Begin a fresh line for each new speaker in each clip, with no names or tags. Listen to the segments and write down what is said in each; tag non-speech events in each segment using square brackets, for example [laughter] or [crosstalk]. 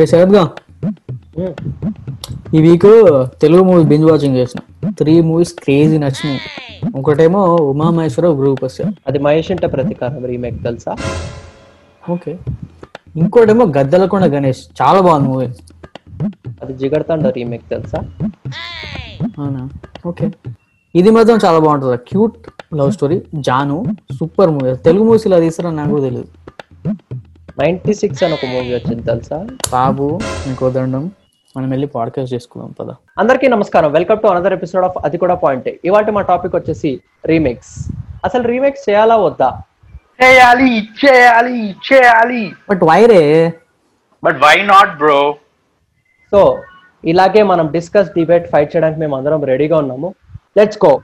రే శరత్గా ఈ week Telugu movie binge watching చేసిన. త్రీ మూవీస్ క్రేజీ నచ్చినాయి. ఒకటేమో ఉమామహేశ్వర గ్రూప్ వస్తాయి
అది మహేష్ ఇంట ప్రతీకారం రీమేక్ తెలుసా?
ఓకే. ఇంకోటేమో గద్దలకొండ గణేష్. చాలా బాగుంది మూవీ.
అది జిగర్తండ రీమేక్ తెలుసా?
అవునా? ఓకే. ఇది మాత్రం చాలా బాగుంటుంది. Cute love story. Jaanu. Super movie. Telugu movies ఇలా తీస్తారని నాకు కూడా తెలియదు
నైన్టీ సిక్స్ అని ఒక మూవీ వచ్చింది తెలుసా?
బాబు నీకు వదండం మనం వెళ్ళి పాడ్కాస్ట్ చేసుకుందాం పద.
అందరికీ నమస్కారం. Welcome to another episode of అది కూడా పాయింట్ ఇవాటి మా టాపిక్ వచ్చేసి రీమేక్స్. అసలు రీమేక్స్ చేయాలా వద్దా?
చేయాలి చేయాలి చేయాలి.
But వైరే
but why not bro
so ఇలాగే మనం డిస్కస్ డిబేట్ ఫైట్ చేయడానికి మేము అందరం రెడీగా ఉన్నాము. లెట్స్ గో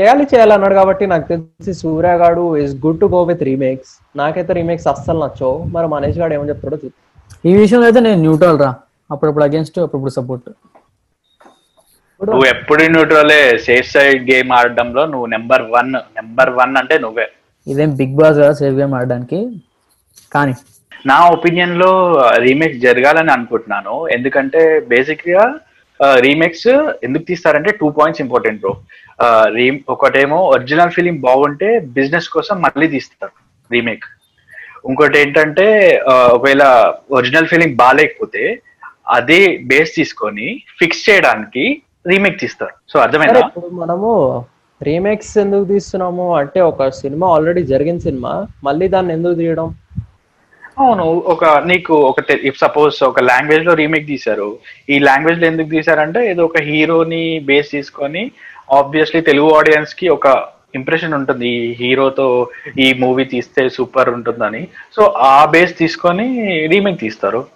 చేయాలి చేయాలి అన్నాడు కాబట్టి నాకు తెలిసి సూర్య గాడు is good to go with remakes నాకైతే రీమేక్స్ అస్సలు నచ్చవు. మరి మనీష్ గాడు ఏమని చెప్తాడో చూద్దాం.
ఈ విషయంలో అయితే నేను న్యూట్రల్ రా. అప్పుడప్పుడు అగేన్స్ట్ అప్పుడప్పుడు సపోర్ట్
నువ్వు ఎప్పుడు న్యూట్రలే సేఫ్ సైడ్ గేమ్ ఆడడంలో నువ్వు నెంబర్ వన్ నెంబర్ వన్ అంటే నువ్వే.
ఇదేం బిగ్ బాస్ కదా సేఫ్ గేమ్ ఆడడానికి. కానీ
నా ఒపీనియన్లో రీమేక్స్ జరగాలని అనుకుంటున్నాను. ఎందుకంటే బేసిక్గా రీమేక్స్ ఎందుకు తీస్తారంటే టూ పాయింట్స్ ఇంపార్టెంట్ బ్రో రీ ఒకటేమో ఒరిజినల్ ఫిలిం బాగుంటే బిజినెస్ కోసం మళ్ళీ తీస్తారు రీమేక్ ఇంకోటి ఏంటంటే ఒకవేళ ఒరిజినల్ ఫిలిం బాగాలేకపోతే అదే బేస్ తీసుకొని ఫిక్స్ చేయడానికి రీమేక్ తీస్తారు. సో
సరే
అర్థమైందా
మనము రీమేక్స్ ఎందుకు తీస్తున్నాము అంటే ఒక సినిమా ఆల్రెడీ జరిగిన సినిమా మళ్ళీ దాన్ని ఎందుకు తీయడం?
అవును ఒక నీకు ఒక సపోజ్ ఒక లాంగ్వేజ్లో రీమేక్ తీశారు. ఈ లాంగ్వేజ్లో ఎందుకు తీశారంటే ఏదో ఒక హీరోని బేస్ తీసుకొని ఆబ్వియస్లీ తెలుగు ఆడియన్స్కి ఒక ఇంప్రెషన్ ఉంటుంది. ఈ హీరోతో ఈ మూవీ తీస్తే సూపర్ ఉంటుందని. సో ఆ బేస్ తీసుకొని రీమేక్ తీస్తారు.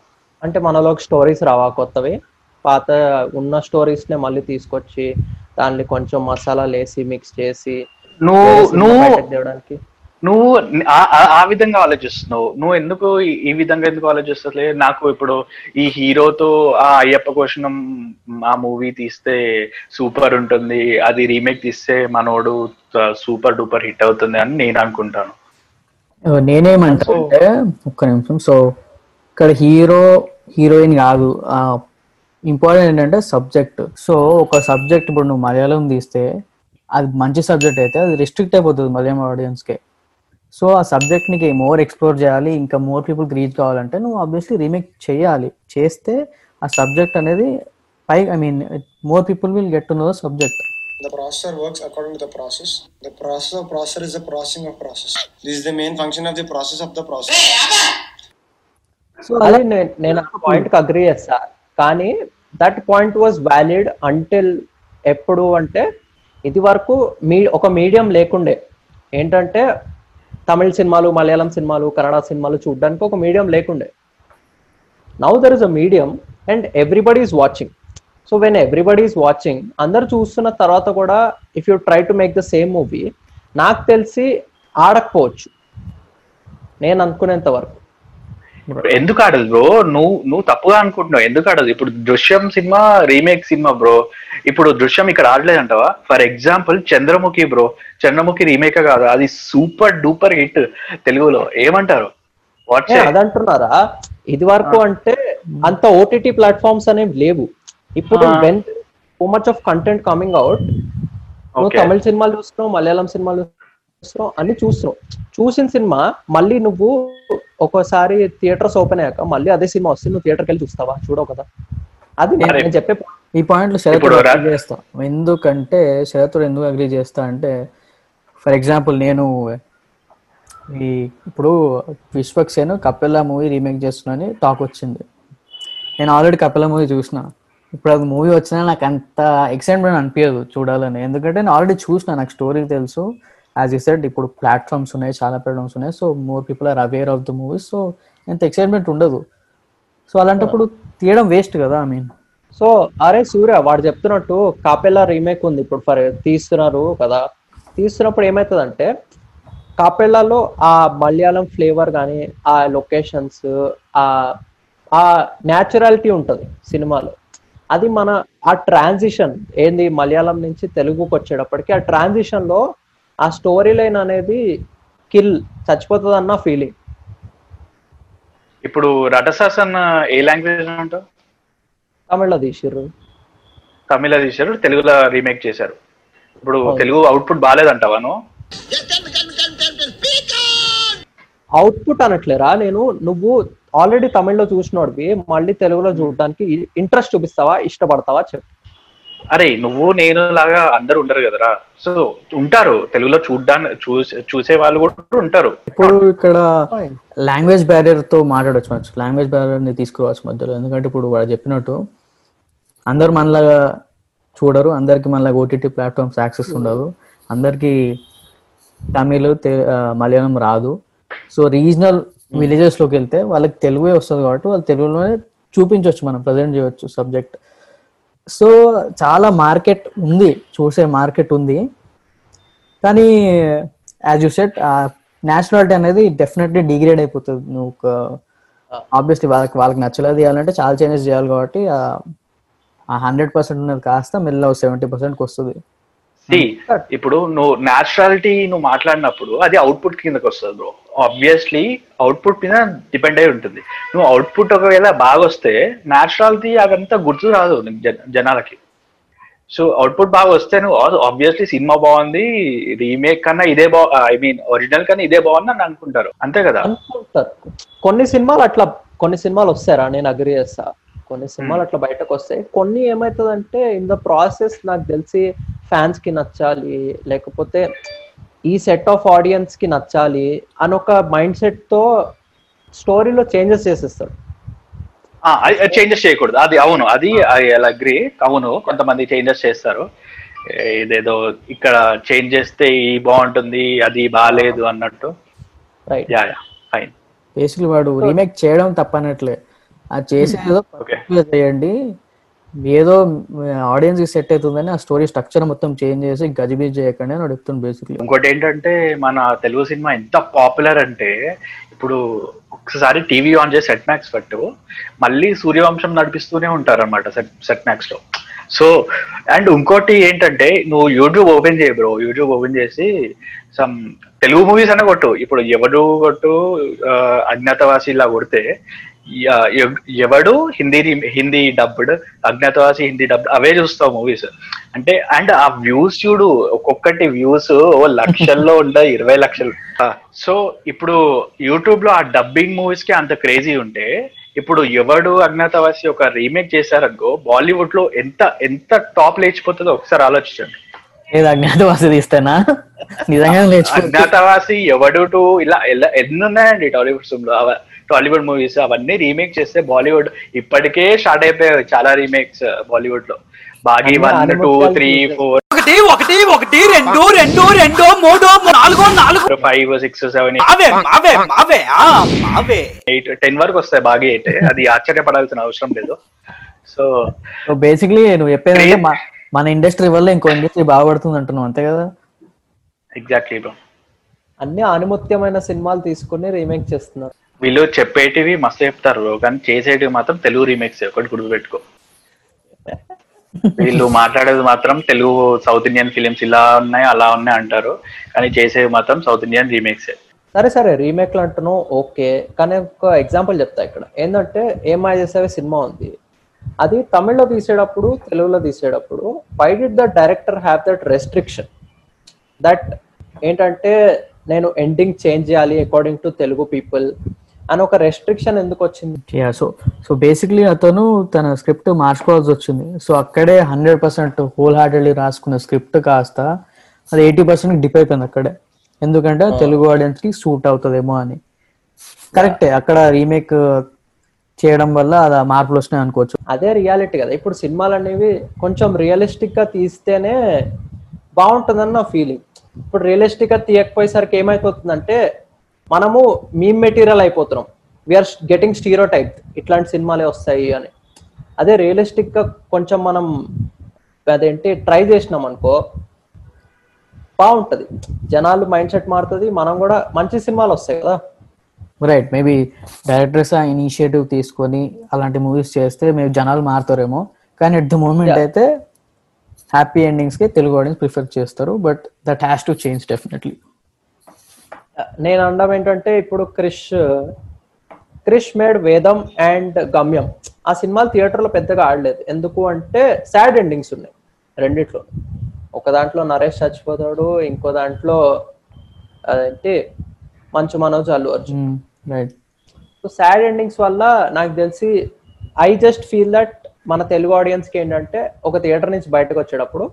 అంటే మనలోకి స్టోరీస్ రావా కొత్తవి? పాత ఉన్న స్టోరీస్ నే మళ్ళీ తీసుకొచ్చి దాన్ని కొంచెం మసాలాలు వేసి మిక్స్ చేసి
నువ్వు నువ్వు నువ్వు ఆ- విధంగా ఆలోచిస్తున్నావు. నువ్వు ఎందుకు ఈ- విధంగా ఎందుకు ఆలోచిస్తలే నాకు ఇప్పుడు ఈ హీరోతో ఆ అయ్యప్ప కోశనం ఆ మూవీ తీస్తే సూపర్ ఉంటుంది. అది రీమేక్ తీస్తే మనోడు సూపర్ డూపర్ హిట్ అవుతుంది అని నేను అనుకుంటాను.
నేనేమంటా అంటే ఒక్క నిమిషం. సో ఇక్కడ హీరో హీరోయిన్ కాదు. ఇంపార్టెంట్ ఏంటంటే సబ్జెక్ట్. సో ఒక సబ్జెక్ట్ ఇప్పుడు నువ్వు మలయాళం తీస్తే అది మంచి సబ్జెక్ట్ అయితే అది రిస్ట్రిక్ట్ అయిపోతుంది మలయాళం ఆడియన్స్కి సో ఆ సబ్జెక్ట్ నీకు మోర్ ఎక్స్ప్లోర్ చేయాలి ఇంకా మోర్ పీపుల్కి రీచ్ కావాలంటే నువ్వు ఆబ్వియస్లీ రీమేక్ చేయాలి చేస్తే ఆ సబ్జెక్ట్ అనేది పై I mean more people will get to know subject
The processor works according to the process. The process of processor is the processing of process. This is the main function of the process of the process.
So
అదే నేను ఆ పాయింట్కి agree చేస్తా కానీ that point was valid until ఎప్పుడు అంటే ఇది వరకు మీ ఒక మీడియం లేకుండే ఏంటంటే తమిళ సినిమాలు మలయాళం సినిమాలు కన్నడ సినిమాలు చూడడానికి ఒక మీడియం లేకుండే. Now there is a medium and everybody is watching so when everybody is watching అందరు చూస్తున్న తర్వాత కూడా if you try to make the same movie నాకు తెలిసి ఆడకపోవచ్చు. నేను అనుకునేంత వరకు.
ఎందుకు ఆడదు బ్రో? నువ్వు నువ్వు తప్పుగా అనుకుంటున్నావు. ఎందుకు ఆడదు? ఇప్పుడు దృశ్యం సినిమా రీమేక్ సినిమా బ్రో. ఇప్పుడు దృశ్యం ఇక్కడ ఆడలేదంటావా for example Chandramukhi bro. Chandramukhi remake కాదు. అది సూపర్ డూపర్ హిట్ తెలుగులో. ఏమంటారు?
అదంటున్నారా? ఇది వరకు అంటే అంత ఓటీటీ ప్లాట్ఫామ్స్ అనేవి లేవు. ఇప్పుడు. When so much of content coming out నువ్వు. తమిళ సినిమాలు చూస్తున్నావు మలయాళం సినిమాలు చూస్తున్నావు అన్ని చూస్తున్నావు. చూసిన సినిమా మళ్ళీ నువ్వు ఒకసారి థియేటర్స్ ఓపెన్ అయ్యాక మళ్ళీ అదే సినిమా వస్తే నువ్వు థియేటర్కి వెళ్ళి చూస్తావా? చూడవు కదా. అది నేను చెప్పే.
ఈ పాయింట్లు శరత్
ఇప్పుడు రా-
అగ్రీ చేస్తా. ఎందుకంటే శరత్ ఎందుకు అగ్రీ చేస్తా అంటే ఫర్ ఎగ్జాంపుల్ నేను ఈ ఇప్పుడు విశ్వక్సేన్ కపిల్ల మూవీ రీమేక్ చేస్తున్నాని టాక్ వచ్చింది. నేను ఆల్రెడీ కపిల్ల మూవీ చూసిన. ఇప్పుడు అది మూవీ వచ్చినా నాకు అంత ఎక్సైట్మెంట్ అనిపించదు చూడాలని. ఎందుకంటే నేను ఆల్రెడీ చూసిన నాకు స్టోరీ తెలుసు. యాజ్ యూ సెడ్ ఇప్పుడు ప్లాట్ఫామ్స్ ఉన్నాయి చాలా ప్లాట్ఫామ్స్ ఉన్నాయి. So more people are aware of the movies so ఎంత ఎక్సైట్మెంట్ ఉండదు. సో అలాంటప్పుడు తీయడం వేస్ట్ కదా ఐ మీన్
సో అరే సూర్య వాడు చెప్తున్నట్టు కాపెల్లా రీమేక్ ఉంది. ఇప్పుడు ఫర్ తీస్తున్నారు కదా. తీస్తున్నప్పుడు ఏమవుతుందంటే కాపెల్లాలో ఆ మలయాళం ఫ్లేవర్ కానీ ఆ లొకేషన్స్ ఆ ఆ న్యాచురాలిటీ ఉంటుంది సినిమాలో. అది మన ఆ ట్రాన్సిషన్ ఏంది మలయాళం నుంచి తెలుగుకి వచ్చేటప్పటికి ఆ ట్రాన్సిషన్లో ఆ స్టోరీ లైన్ అనేది కిల్ చచ్చిపోతుంది అన్న ఫీలింగ్.
ఇప్పుడు రటసాసన్ ఏ లాంగ్వేజ్
తమిళ్ళో తీసిర్రు
తమిళ తీశారు తెలుగులో రీమేక్ చేశారు. ఇప్పుడు. తెలుగు అవుట్పుట్ బాగాలేదంటావా నువ్వు?
అవుట్పుట్ అనట్లేరా? నేను నువ్వు ఆల్రెడీ తమిళ్ళో చూసినోడివి మళ్ళీ తెలుగులో చూడడానికి ఇంట్రెస్ట్ చూపిస్తావా? ఇష్టపడతావా? చెప్పు.
అరే నువ్వు నేను లాగా అందరు ఉండరు కదరా. సో ఉంటారు. తెలుగులో చూడ్డానికి చూసే చూసే వాళ్ళు కూడా ఉంటారు.
ఇప్పుడు ఇక్కడ లాంగ్వేజ్ బ్యారియర్తో మాట్లాడొచ్చు లాంగ్వేజ్ బ్యారియర్ని తీసుకురావచ్చు మధ్యలో. ఎందుకంటే ఇప్పుడు వాడు చెప్పినట్టు అందరు మనలాగా చూడరు. అందరికి మనలాగా ఓటీటీ ప్లాట్ఫామ్స్ యాక్సెస్ ఉండదు. అందరికి తమిళ్ మలయాళం రాదు. సో రీజనల్ విలేజెస్లోకి వెళ్తే వాళ్ళకి తెలుగే వస్తుంది కాబట్టి వాళ్ళు తెలుగులోనే చూపించవచ్చు మనం. ప్రజెంట్ చేయవచ్చు సబ్జెక్ట్ సో చాలా మార్కెట్ ఉంది చూసే మార్కెట్ ఉంది. కానీ యాజ్ యూ సెట్ నేషనాలిటీ అనేది డెఫినెట్లీ డిగ్రేడ్ అయిపోతుంది. నువ్వు ఆబ్వియస్లీ వాళ్ళకి వాళ్ళకి నచ్చలేదు చేయాలంటే చాలా చేంజెస్ చేయాలి కాబట్టి ఆ హండ్రెడ్ పర్సెంట్ ఉన్నది కాస్త మెల్ల సెవెంటీ పర్సెంట్కి వస్తుంది.
ఇప్పుడు నువ్వు నేచురాలిటీ నువ్వు మాట్లాడినప్పుడు అది అవుట్పుట్ కిందకి వస్తుంది బ్రో ఆబ్వియస్లీ అవుట్పుట్ మీద డిపెండ్ అయి ఉంటుంది. నువ్వు అవుట్పుట్ ఒకవేళ బాగా వస్తే నేచురాలిటీ అదంతా గుర్తు రాదు జనాలకి. సో అవుట్పుట్ బాగా వస్తే నువ్వు ఆబ్వియస్లీ సినిమా బాగుంది రీమేక్ కన్నా ఇదే బా ఐ మీన్ ఒరిజినల్ కన్నా ఇదే బాగుంది అని అనుకుంటారు. అంతే కదా?
అనుకుంటారు. కొన్ని సినిమాలు అట్లా కొన్ని సినిమాలు వస్తారా నేను అగ్రి చేస్తా. కొన్ని సినిమాలు అట్లా బయటకు వస్తాయి. కొన్ని ఏమవుతుందంటే ఇన్ ద ప్రాసెస్ నాకు తెలిసి ఫ్యాన్స్కి నచ్చాలి లేకపోతే ఈ సెట్ ఆఫ్ ఆడియన్స్కి నచ్చాలి అని ఒక మైండ్ సెట్తో స్టోరీలో చేంజెస్ చేసేస్తాడు
చేంజెస్ చేయకూడదు. అది అవును అది ఐ అగ్రి అవును కొంతమంది చేంజెస్ చేస్తారు. ఇదేదో ఇక్కడ చేంజ్ చేస్తే ఈ బాగుంటుంది అది బాగాలేదు అన్నట్టు.
Right
ya ya fine
basically వాడు రీమేక్ చేయడం తప్పనట్లే. అది చేసేదో చేయండి ఏదో ఆడియన్స్కి సెట్ అవుతుందని ఆ స్టోరీ స్ట్రక్చర్ మొత్తం చేంజ్ చేసి గజిబిజ్ చేయకండి అని వాడు చెప్తుంది బేసిక్లీ
ఇంకోటి ఏంటంటే మన తెలుగు సినిమా ఎంత పాపులర్ అంటే ఇప్పుడు ఒకసారి టీవీ ఆన్ చేసి సెట్ మ్యాక్స్ పట్టు మళ్ళీ సూర్యవంశం నడిపిస్తూనే ఉంటారు అనమాట సెట్ సెట్ మ్యాక్స్లో. సో అండ్ ఇంకోటి ఏంటంటే నువ్వు యూట్యూబ్ ఓపెన్ చేయ బ్రో యూట్యూబ్ ఓపెన్ చేసి సమ్ తెలుగు మూవీస్ అనే కొట్టు. ఇప్పుడు ఎవడు కొట్టు అజ్ఞాతవాసి ఇలా కొడితే ఎవడు? హిందీ హిందీ డబ్బుడ్ అజ్ఞాతవాసి హిందీ డబ్బుడ్ అవే చూస్తావు మూవీస్ అంటే అండ్ ఆ వ్యూస్ చూడు ఒక్కొక్కటి వ్యూస్ ఓ లక్షల్లో [laughs] ఉంటాయి ఇరవై లక్షలు. సో ఇప్పుడు యూట్యూబ్లో ఆ డబ్బింగ్ మూవీస్కి అంత క్రేజీ ఉంటే ఇప్పుడు ఎవడు అజ్ఞాతవాసి ఒక రీమేక్ చేశారనుకో బాలీవుడ్లో ఎంత ఎంత టాప్ లేచిపోతుందో ఒకసారి ఆలోచించండి.
ఏదో అజ్ఞాతవాసి తీస్తేనా? నిజంగా
అజ్ఞాతవాసి ఎవడు టు ఇలా ఎన్ని ఉన్నాయండి టాలీవుడ్లో? టాలీవుడ్ మూవీస్ అవన్నీ రీమేక్ చేస్తే బాలీవుడ్ ఇప్పటికే స్టార్ట్ అయిపోయాయి. చాలా రీమేక్స్ బాలీవుడ్లో. Baaghi one two three. Four
ఒకటి ఒకటి ఒకటి రెండు రెండు రెండు మూడు నాలుగు నాలుగు.
ఫైవ్ సిక్స్ సెవెన్
మావే మావే మావే ఆ మావే.
ఎయిట్ టెన్ వరకు వస్తాయి బాగా ఎయిట్ అది ఆశ్చర్యపడాల్సిన అవసరం లేదు. సో
సో బేసిక్లీ నువ్వు చెప్పేది మన ఇండస్ట్రీ వల్ల ఇంకో ఇండస్ట్రీ బాగుపడుతుంది అంటున్నావు అంతే కదా?
ఎగ్జాక్ట్లీ బ్రో
అన్ని ఆనిముత్యమైన సినిమాలు తీసుకుని రీమేక్ చేస్తున్నారు.
వీళ్ళు చెప్పేటివి మస్తు చెప్తారు. కానీ చేసేటివి మాత్రం తెలుగు రీమేక్స్ ఒకటి గుర్తుపెట్టుకో. వీళ్ళు మాట్లాడేది మాత్రం తెలుగు సౌత్ ఇండియన్ ఫిలిమ్స్ ఇలా ఉన్నాయి అలా ఉన్నాయి అంటారు. కానీ చేసేవి మాత్రం సౌత్ ఇండియన్ రీమేక్స్
సరే సరే రీమేక్లు అంటున్నావు ఓకే. కానీ ఒక ఎగ్జాంపుల్ చెప్తా ఇక్కడ. ఏంటంటే ఏమా చేసేవే సినిమా ఉంది. అది తమిళ్ళో తీసేటప్పుడు తెలుగులో తీసేటప్పుడు why did the director have that restriction that ఏంటంటే నేను ఎండింగ్ చేంజ్ చేయాలి అకార్డింగ్ టు తెలుగు పీపుల్ అని ఒక రెస్ట్రిక్షన్ ఎందుకు వచ్చింది?
సో సో బేసిక్లీ అతను తన స్క్రిప్ట్ మార్చుకోవాల్సి వచ్చింది. సో అక్కడే హండ్రెడ్ పర్సెంట్ హోల్ హార్టెడ్లీ రాసుకున్న స్క్రిప్ట్ కాస్త అది ఎయిటీ పర్సెంట్ డిప్ అయిపోయింది అక్కడే. ఎందుకంటే తెలుగు ఆడియన్స్కి సూట్ అవుతుందేమో అని. కరెక్టే అక్కడ రీమేక్ చేయడం వల్ల అది మార్పులు వస్తున్నాయి అనుకోవచ్చు.
అదే రియాలిటీ కదా. ఇప్పుడు సినిమాలు అనేవి కొంచెం రియలిస్టిక్గా తీస్తేనే బాగుంటుందని నా ఫీలింగ్ ఇప్పుడు రియలిస్టిక్గా తీయకపోయేసరికి ఏమైపోతుందంటే మనము మీమ్ మెటీరియల్ అయిపోతున్నాం. వీఆర్ గెటింగ్ స్టీరో టైప్ ఇట్లాంటి సినిమాలే వస్తాయి అని. అదే రియలిస్టిక్గా కొంచెం మనం అదేంటి ట్రై చేసినాం అనుకో బాగుంటది. జనాలు మైండ్ సెట్ మారుతుంది. మనం కూడా మంచి సినిమాలు వస్తాయి కదా.
రైట్ మేబీ డైరెక్టర్స్ ఆ ఇనిషియేటివ్ తీసుకొని అలాంటి మూవీస్ చేస్తే మేబీ జనాలు మారుతారేమో. కానీ ఎట్ ద మూమెంట్ అయితే హ్యాపీ ఎండింగ్స్కి తెలుగు ఆడియన్స్ ప్రిఫర్ చేస్తారు. But that has to change definitely
నేను అనడం ఏంటంటే ఇప్పుడు క్రిష్ క్రిష్ మేడ్ వేదం అండ్ గమ్యం. ఆ సినిమాలు థియేటర్లో పెద్దగా ఆడలేదు. ఎందుకు అంటే సాడ్ ఎండింగ్స్ ఉన్నాయి రెండిట్లో. ఒక దాంట్లో నరేష్ చచ్చిపోతాడు ఇంకో దాంట్లో అదేంటి Manchu Manoj Allu Arjun. So sad endings వల్ల నాకు తెలిసి ఐ జస్ట్ ఫీల్ దట్ మన తెలుగు audience కి ఏంటంటే ఒక థియేటర్ నుంచి బయటకు వచ్చేటప్పుడు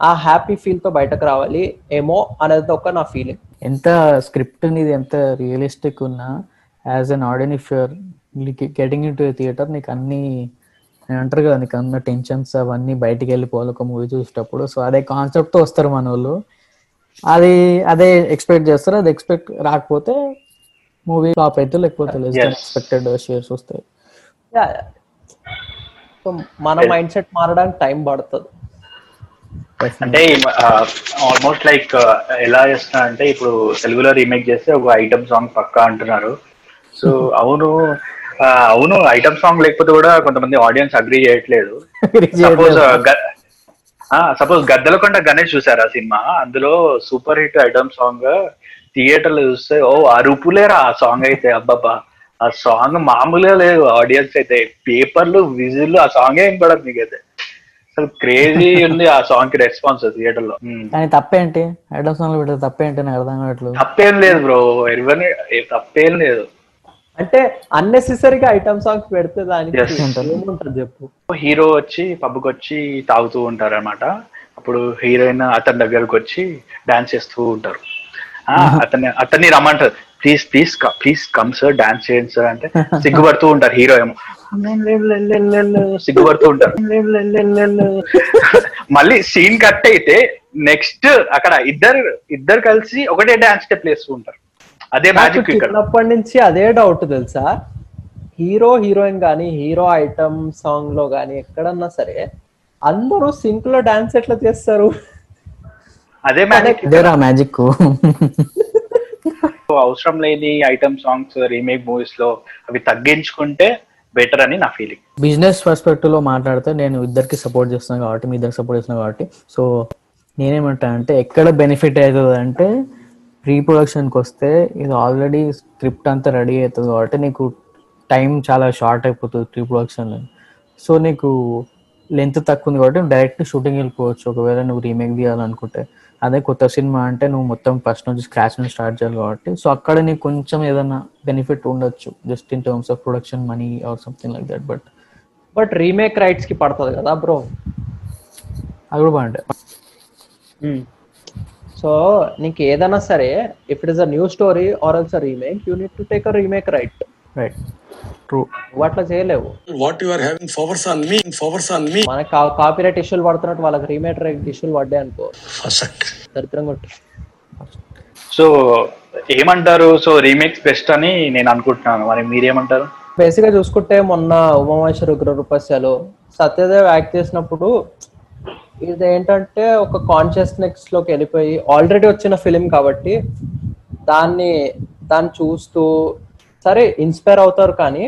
ఆ హ్యాపీ ఫీల్తో బయటకు రావాలి ఏమో అనేది ఒక నా ఫీలింగ్
ఎంత స్క్రిప్ట్ నీది ఎంత రియలిస్టిక్ ఉన్నా as an audience if you're getting into theatre నీకు అన్ని నేను అంటారు కదా నీకు అన్న టెన్షన్స్ అవన్నీ బయటికి వెళ్ళిపోవాలి ఒక మూవీ చూసేటప్పుడు. సో అదే కాన్సెప్ట్తో వస్తారు మన వాళ్ళు. అది అదే ఎక్స్పెక్ట్ చేస్తారు అది ఎక్స్పెక్ట్ రాకపోతే మూవీ ఫ్లాప్ అయితే లేకపోతే. ఎక్స్పెక్టెడ్ షేర్స్ వస్తాయి.
మన మైండ్ సెట్ మారడానికి టైం పడుతుంది.
అంటే ఆల్మోస్ట్ లైక్ ఎలా చేస్తున్నా అంటే ఇప్పుడు తెలుగులో రీమేక్ చేస్తే ఒక ఐటమ్ సాంగ్ పక్కా అంటున్నారు. సో [laughs] అవును ఆ, అవును ఐటమ్ సాంగ్ లేకపోతే కూడా కొంతమంది ఆడియన్స్ అగ్రీ చేయట్లేదు. సపోజ్ సపోజ్ గద్దలకొండ గణేష్ చూసారా సినిమా? అందులో సూపర్ హిట్ ఐటమ్ సాంగ్ థియేటర్లో చూస్తే ఓ అరుపులేరా ఆ సాంగ్ అయితే? అబ్బబ్బా ఆ సాంగ్ మామూలుగా లేదు. ఆడియన్స్ అయితే పేపర్లు విజిల్ ఆ సాంగ్ ఏం పడదు మీకైతే అసలు క్రేజీ ఉంది ఆ సాంగ్కి రెస్పాన్స్ థియేటర్లో.
కానీ తప్పేంటి? ఐటమ్ సాంగ్లో పెట్టే తప్పేంటి? నాకు అర్థం కావట్లేదు.
తప్పేం లేదు బ్రో. ఎవరిని ఏ తప్పేం లేదు.
అంటే అన్నెసెసరీగా ఐటమ్ సాంగ్స్ పెడితే దానికి. ఏముంటుంది చెప్పు?
హీరో వచ్చి పబ్కి వచ్చి తాగుతూ ఉంటారు అనమాట అప్పుడు హీరోయిన్ అతని దగ్గరకు వచ్చి డాన్స్ చేస్తూ ఉంటారు. ఆ, [laughs] అతన్ని అతన్ని రమ్మంటారు please please please come sir dance చేయండి సార్ అంటే [laughs] సిగ్గుపడుతూ ఉంటారు హీరో ఏమో. సిగ్గుపడుతూ ఉంటారు. మళ్ళీ సీన్ కట్ అయితే నెక్స్ట్ అక్కడ ఇద్దరు ఇద్దరు కలిసి ఒకటే డాన్స్ స్టెప్ వేస్తూ ఉంటారు. అదే మ్యాజిక్ ఇక్కడ.
చిన్నప్పటి నుంచి అదే డౌట్ తెలుసా? హీరో హీరోయిన్ కానీ హీరో ఐటమ్ సాంగ్లో కానీ ఎక్కడన్నా సరే అందరూ సింక్లో డాన్స్ ఎట్లా చేస్తారు?
అదే మ్యాజిక్
ఇదేరా మ్యాజిక్ [laughs]
అవసరం లేని ఐటమ్ సాంగ్స్ రీమేక్ మూవీస్లో అవి తగ్గించుకుంటే బెటర్ అని నా ఫీలింగ్.
బిజినెస్ పర్స్పెక్టివ్లో మాట్లాడితే నేను ఇద్దరికి సపోర్ట్ చేస్తున్నాను కాబట్టి మీ ఇద్దరికి సపోర్ట్ చేస్తున్నాను కాబట్టి. సో నేనేమంటా అంటే ఎక్కడ బెనిఫిట్ అవుతుంది అంటే ప్రీ ప్రొడక్షన్కి వస్తే ఇది ఆల్రెడీ స్క్రిప్ట్ అంతా రెడీ అవుతుంది కాబట్టి నీకు టైం చాలా షార్ట్ అయిపోతుంది ప్రీ ప్రొడక్షన్లో సో నీకు లెంత్ తక్కువ ఉంది కాబట్టి డైరెక్ట్ షూటింగ్ వెళ్ళిపోవచ్చు. ఒకవేళ నువ్వు రీమేక్ తీయాలనుకుంటే. అదే కొత్త సినిమా అంటే నువ్వు మొత్తం ఫస్ట్ నుంచి స్క్రాచ్ నుంచి స్టార్ట్ చేయాలి కాబట్టి. సో అక్కడ నీకు కొంచెం ఏదైనా బెనిఫిట్ ఉండొచ్చు just in terms of production money or something like that but
but remake రైట్స్కి పడుతుంది కదా బ్రో
అది కూడా బాగుంటాయి.
సో నీకు ఏదైనా సరే if it is a new story or else remake you need to take a remake right
right true
నువ్వు అట్లా చేయలేవు.
What you are having favors on me, favors on me.
మనకి కాపీరైట్ ఇష్యూలు పడుతున్నట్టు వాళ్ళకి రీమేక్ రైట్ ఇష్యూలు పడ్డాయి అనుకో. దరిద్రంగా
సో ఏమంటారు? సో రీమేక్స్ బెస్ట్ అని నేను అనుకుంటున్నాను. మరి మీరేమంటారు?
బేసిక్గా చూసుకుంటే మొన్న ఉమామేశ్వర ఉగ్ర రూపస్యలో సత్యదేవ్ యాక్ట్ చేసినప్పుడు ఇది ఏంటంటే ఒక కాన్షియస్నెస్లోకి వెళ్ళిపోయి ఆల్రెడీ వచ్చిన ఫిలిం కాబట్టి దాన్ని దాన్ని చూస్తూ సరే ఇన్స్పైర్ అవుతారు కానీ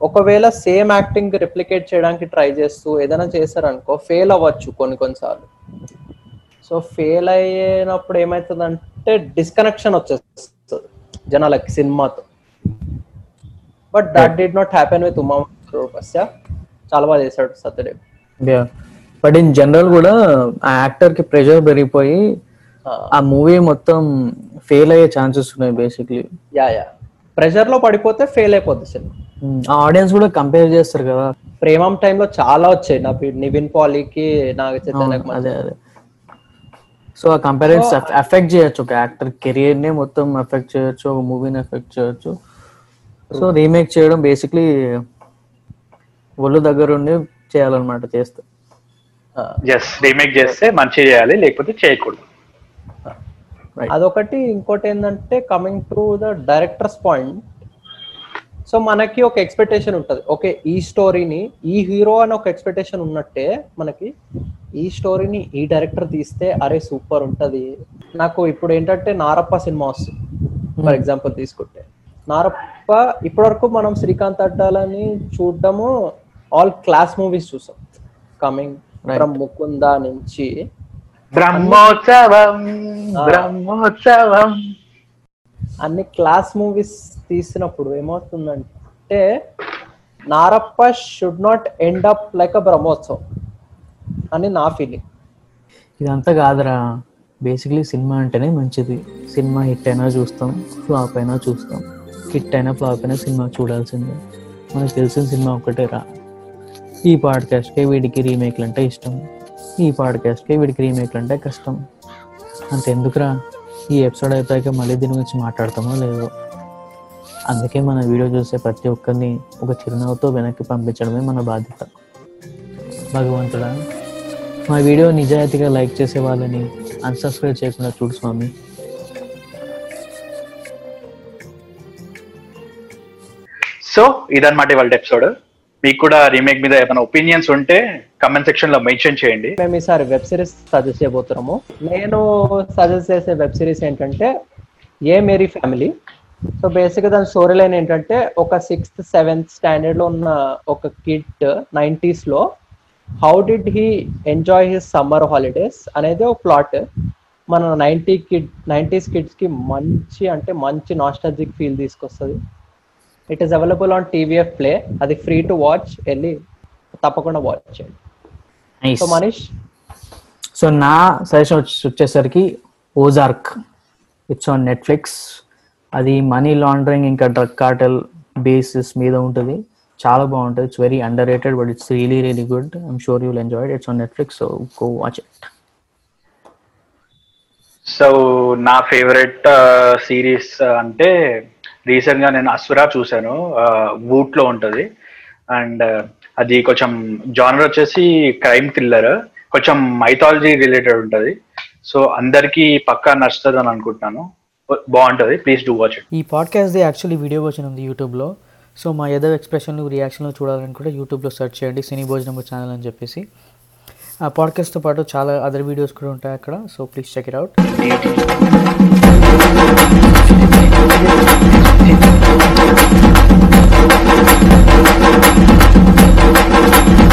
ఒకవేళ సేమ్ యాక్టింగ్ రిప్లికేట్ చేయడానికి ట్రై చేస్తూ ఏదైనా చేశారనుకో ఫెయిల్ అవ్వచ్చు కొన్ని కొన్నిసార్లు. సో ఫెయిల్ అయినప్పుడు ఏమవుతుందంటే డిస్కనెక్షన్ వచ్చేస్తుంది జనాలకి సినిమాతో. But that did not happen with Uma Roopasya చాలా బాగా చేశాడు సత్యదేవ్.
బట్ ఇన్ జనరల్ కూడా ఆ యాక్టర్కి ప్రెషర్ పెరిగిపోయి
ఆ,
ఆ మూవీ మొత్తం ఫెయిల్ అయ్యే ఛాన్సెస్ ఉన్నాయి బేసిక్లీ
యా యా ప్రెషర్లో పడిపోతే ఫెయిల్ అయిపోద్ది సినిమా.
ఆ ఆడియన్స్ కూడా కంపేర్ చేస్తారు కదా.
ప్రేమం టైంలో చాలా వచ్చాయి. నా నివిన్ పాలీకి నాగ చైతన్యకి
అదే
మధ్య.
అదే సో ఆ కంపారిజన్స్ ఎఫెక్ట్ చేయొచ్చు. ఒక యాక్టర్ కెరియర్ నే మొత్తం ఎఫెక్ట్ చేయొచ్చు ఒక మూవీని ఎఫెక్ట్ చేయొచ్చు. సో రీమేక్ చేయడం బేసిక్లీ ఒళ్ళు దగ్గరుండి చేయాలన్నమాట చేస్తే.
రీమేక్ చేస్తే మంచి చేయాలి లేకపోతే చేయకూడదు.
అదొకటి. ఇంకోటి ఏంటంటే coming to the director's point so మనకి ఒక ఎక్స్పెక్టేషన్ ఉంటుంది. ఓకే ఈ స్టోరీని ఈ హీరో అని ఒక ఎక్స్పెక్టేషన్ ఉన్నట్టే మనకి ఈ స్టోరీని ఈ డైరెక్టర్ తీస్తే అరే సూపర్ ఉంటది. నాకు ఇప్పుడు ఏంటంటే నారప్ప సినిమా వస్తుంది. ఫర్ ఎగ్జాంపుల్ తీసుకుంటే. నారప్ప ఇప్పటివరకు మనం శ్రీకాంత్ అడ్డాలని చూడడము ఆల్ క్లాస్ మూవీస్ చూసాం. కమింగ్. ఫ్రమ్ ముకుంద నుంచి.
బ్రహ్మోత్సవం బ్రహ్మోత్సవం.
అన్ని క్లాస్ మూవీస్ తీసినప్పుడు ఏమవుతుందంటే Narappa should not end up like a Brahmotsavam అని నా ఫీలింగ్
ఇదంతా కాదురా. బేసిక్లీ సినిమా అంటేనే మంచిది. సినిమా హిట్ అయినా చూస్తాం ఫ్లాప్ అయినా చూస్తాం. హిట్ అయినా ఫ్లాప్ అయినా సినిమా చూడాల్సిందే. మనకు తెలిసిన సినిమా ఒకటే రా ఈ పాడ్కాస్ట్కే వీడికి రీమేక్లు అంటే ఇష్టం. ఈ పాడ్కాస్ట్కే వీడికి రీమేక్లు అంటే కష్టం. అంతెందుకురా? ఈ ఎపిసోడ్ అయిపోయాక మళ్ళీ దీని గురించి మాట్లాడతామో లేదో. అందుకే మన వీడియో చూసే ప్రతి ఒక్కరిని ఒక చిరునవ్వుతో వెనక్కి పంపించడమే మన బాధ్యత. భగవంతుడా మా వీడియో నిజాయితీగా లైక్ చేసే వాళ్ళని అన్సబ్స్క్రైబ్ చేయకుండా చూడు స్వామి.
సో ఇదన్నమాట ఇవాళ ఎపిసోడ్ మీకు కూడా రీమేక్ మీద ఏమైనా ఒపీనియన్స్ ఉంటే కమెంట్ సెక్షన్లో మెన్షన్ చేయండి.
మేము ఈసారి వెబ్ సిరీస్ సజెస్ట్ చేయబోతున్నాము. నేను సజెస్ట్ చేసే వెబ్ సిరీస్ ఏంటంటే ఏ మేరీ ఫ్యామిలీ. సో బేసిక్గా దాని స్టోరీ లైన్ ఏంటంటే ఒక సిక్స్త్ సెవెంత్ స్టాండర్డ్లో ఉన్న ఒక kid నైంటీస్లో how did he enjoy his summer holidays అనేది ఒక ప్లాట్ మన నైంటీ కిడ్ నైంటీస్ కిడ్స్కి మంచి అంటే మంచి నాస్టాలజిక్ ఫీల్ తీసుకొస్తుంది. It is available on TVF play అది ఫ్రీ టు వాచ్ వెళ్ళి తప్పకుండా వాచ్ చేయండి. సో మనీష్
సో నా సజెషన్ వచ్చేసరికి ఓజార్క్ ఇట్స్ ఆన్ నెట్ఫ్లిక్స్ అది మనీ లాండరింగ్ ఇంకా డ్రగ్ కార్టెల్ బేసిస్ మీద ఉంటుంది. చాలా బాగుంటుంది. It's very underrated but it's really really good I'm sure you'll enjoy it's on Netflix so go watch it
so నా favourite series అంటే రీసెంట్గా నేను అసురా చూశాను. వూట్లో ఉంటది. అండ్ uh, అది కొంచెం జానర్ వచ్చేసి క్రైమ్ థ్రిల్లర్. కొంచెం మైథాలజీ రిలేటెడ్ ఉంటుంది. సో అందరికీ పక్కా నచ్చుతుంది అని అనుకుంటున్నాను. బాగుంటుంది. ప్లీజ్ డూ వాచ్ ఇట్
ఈ పాడ్కాస్ట్ యాక్చువల్లీ వీడియో వచ్చిన ఉంది యూట్యూబ్లో సో మా ఎదర్ ఎక్స్ప్రెషన్లు రియాక్షన్లు చూడాలని కూడా యూట్యూబ్లో సెర్చ్ చేయండి. సినీ భోజనం ఛానల్ అని చెప్పేసి. ఆ పాడ్కాస్ట్తో పాటు చాలా అదర్ వీడియోస్ కూడా ఉంటాయి అక్కడ. So please check it out Thank you. Thank you.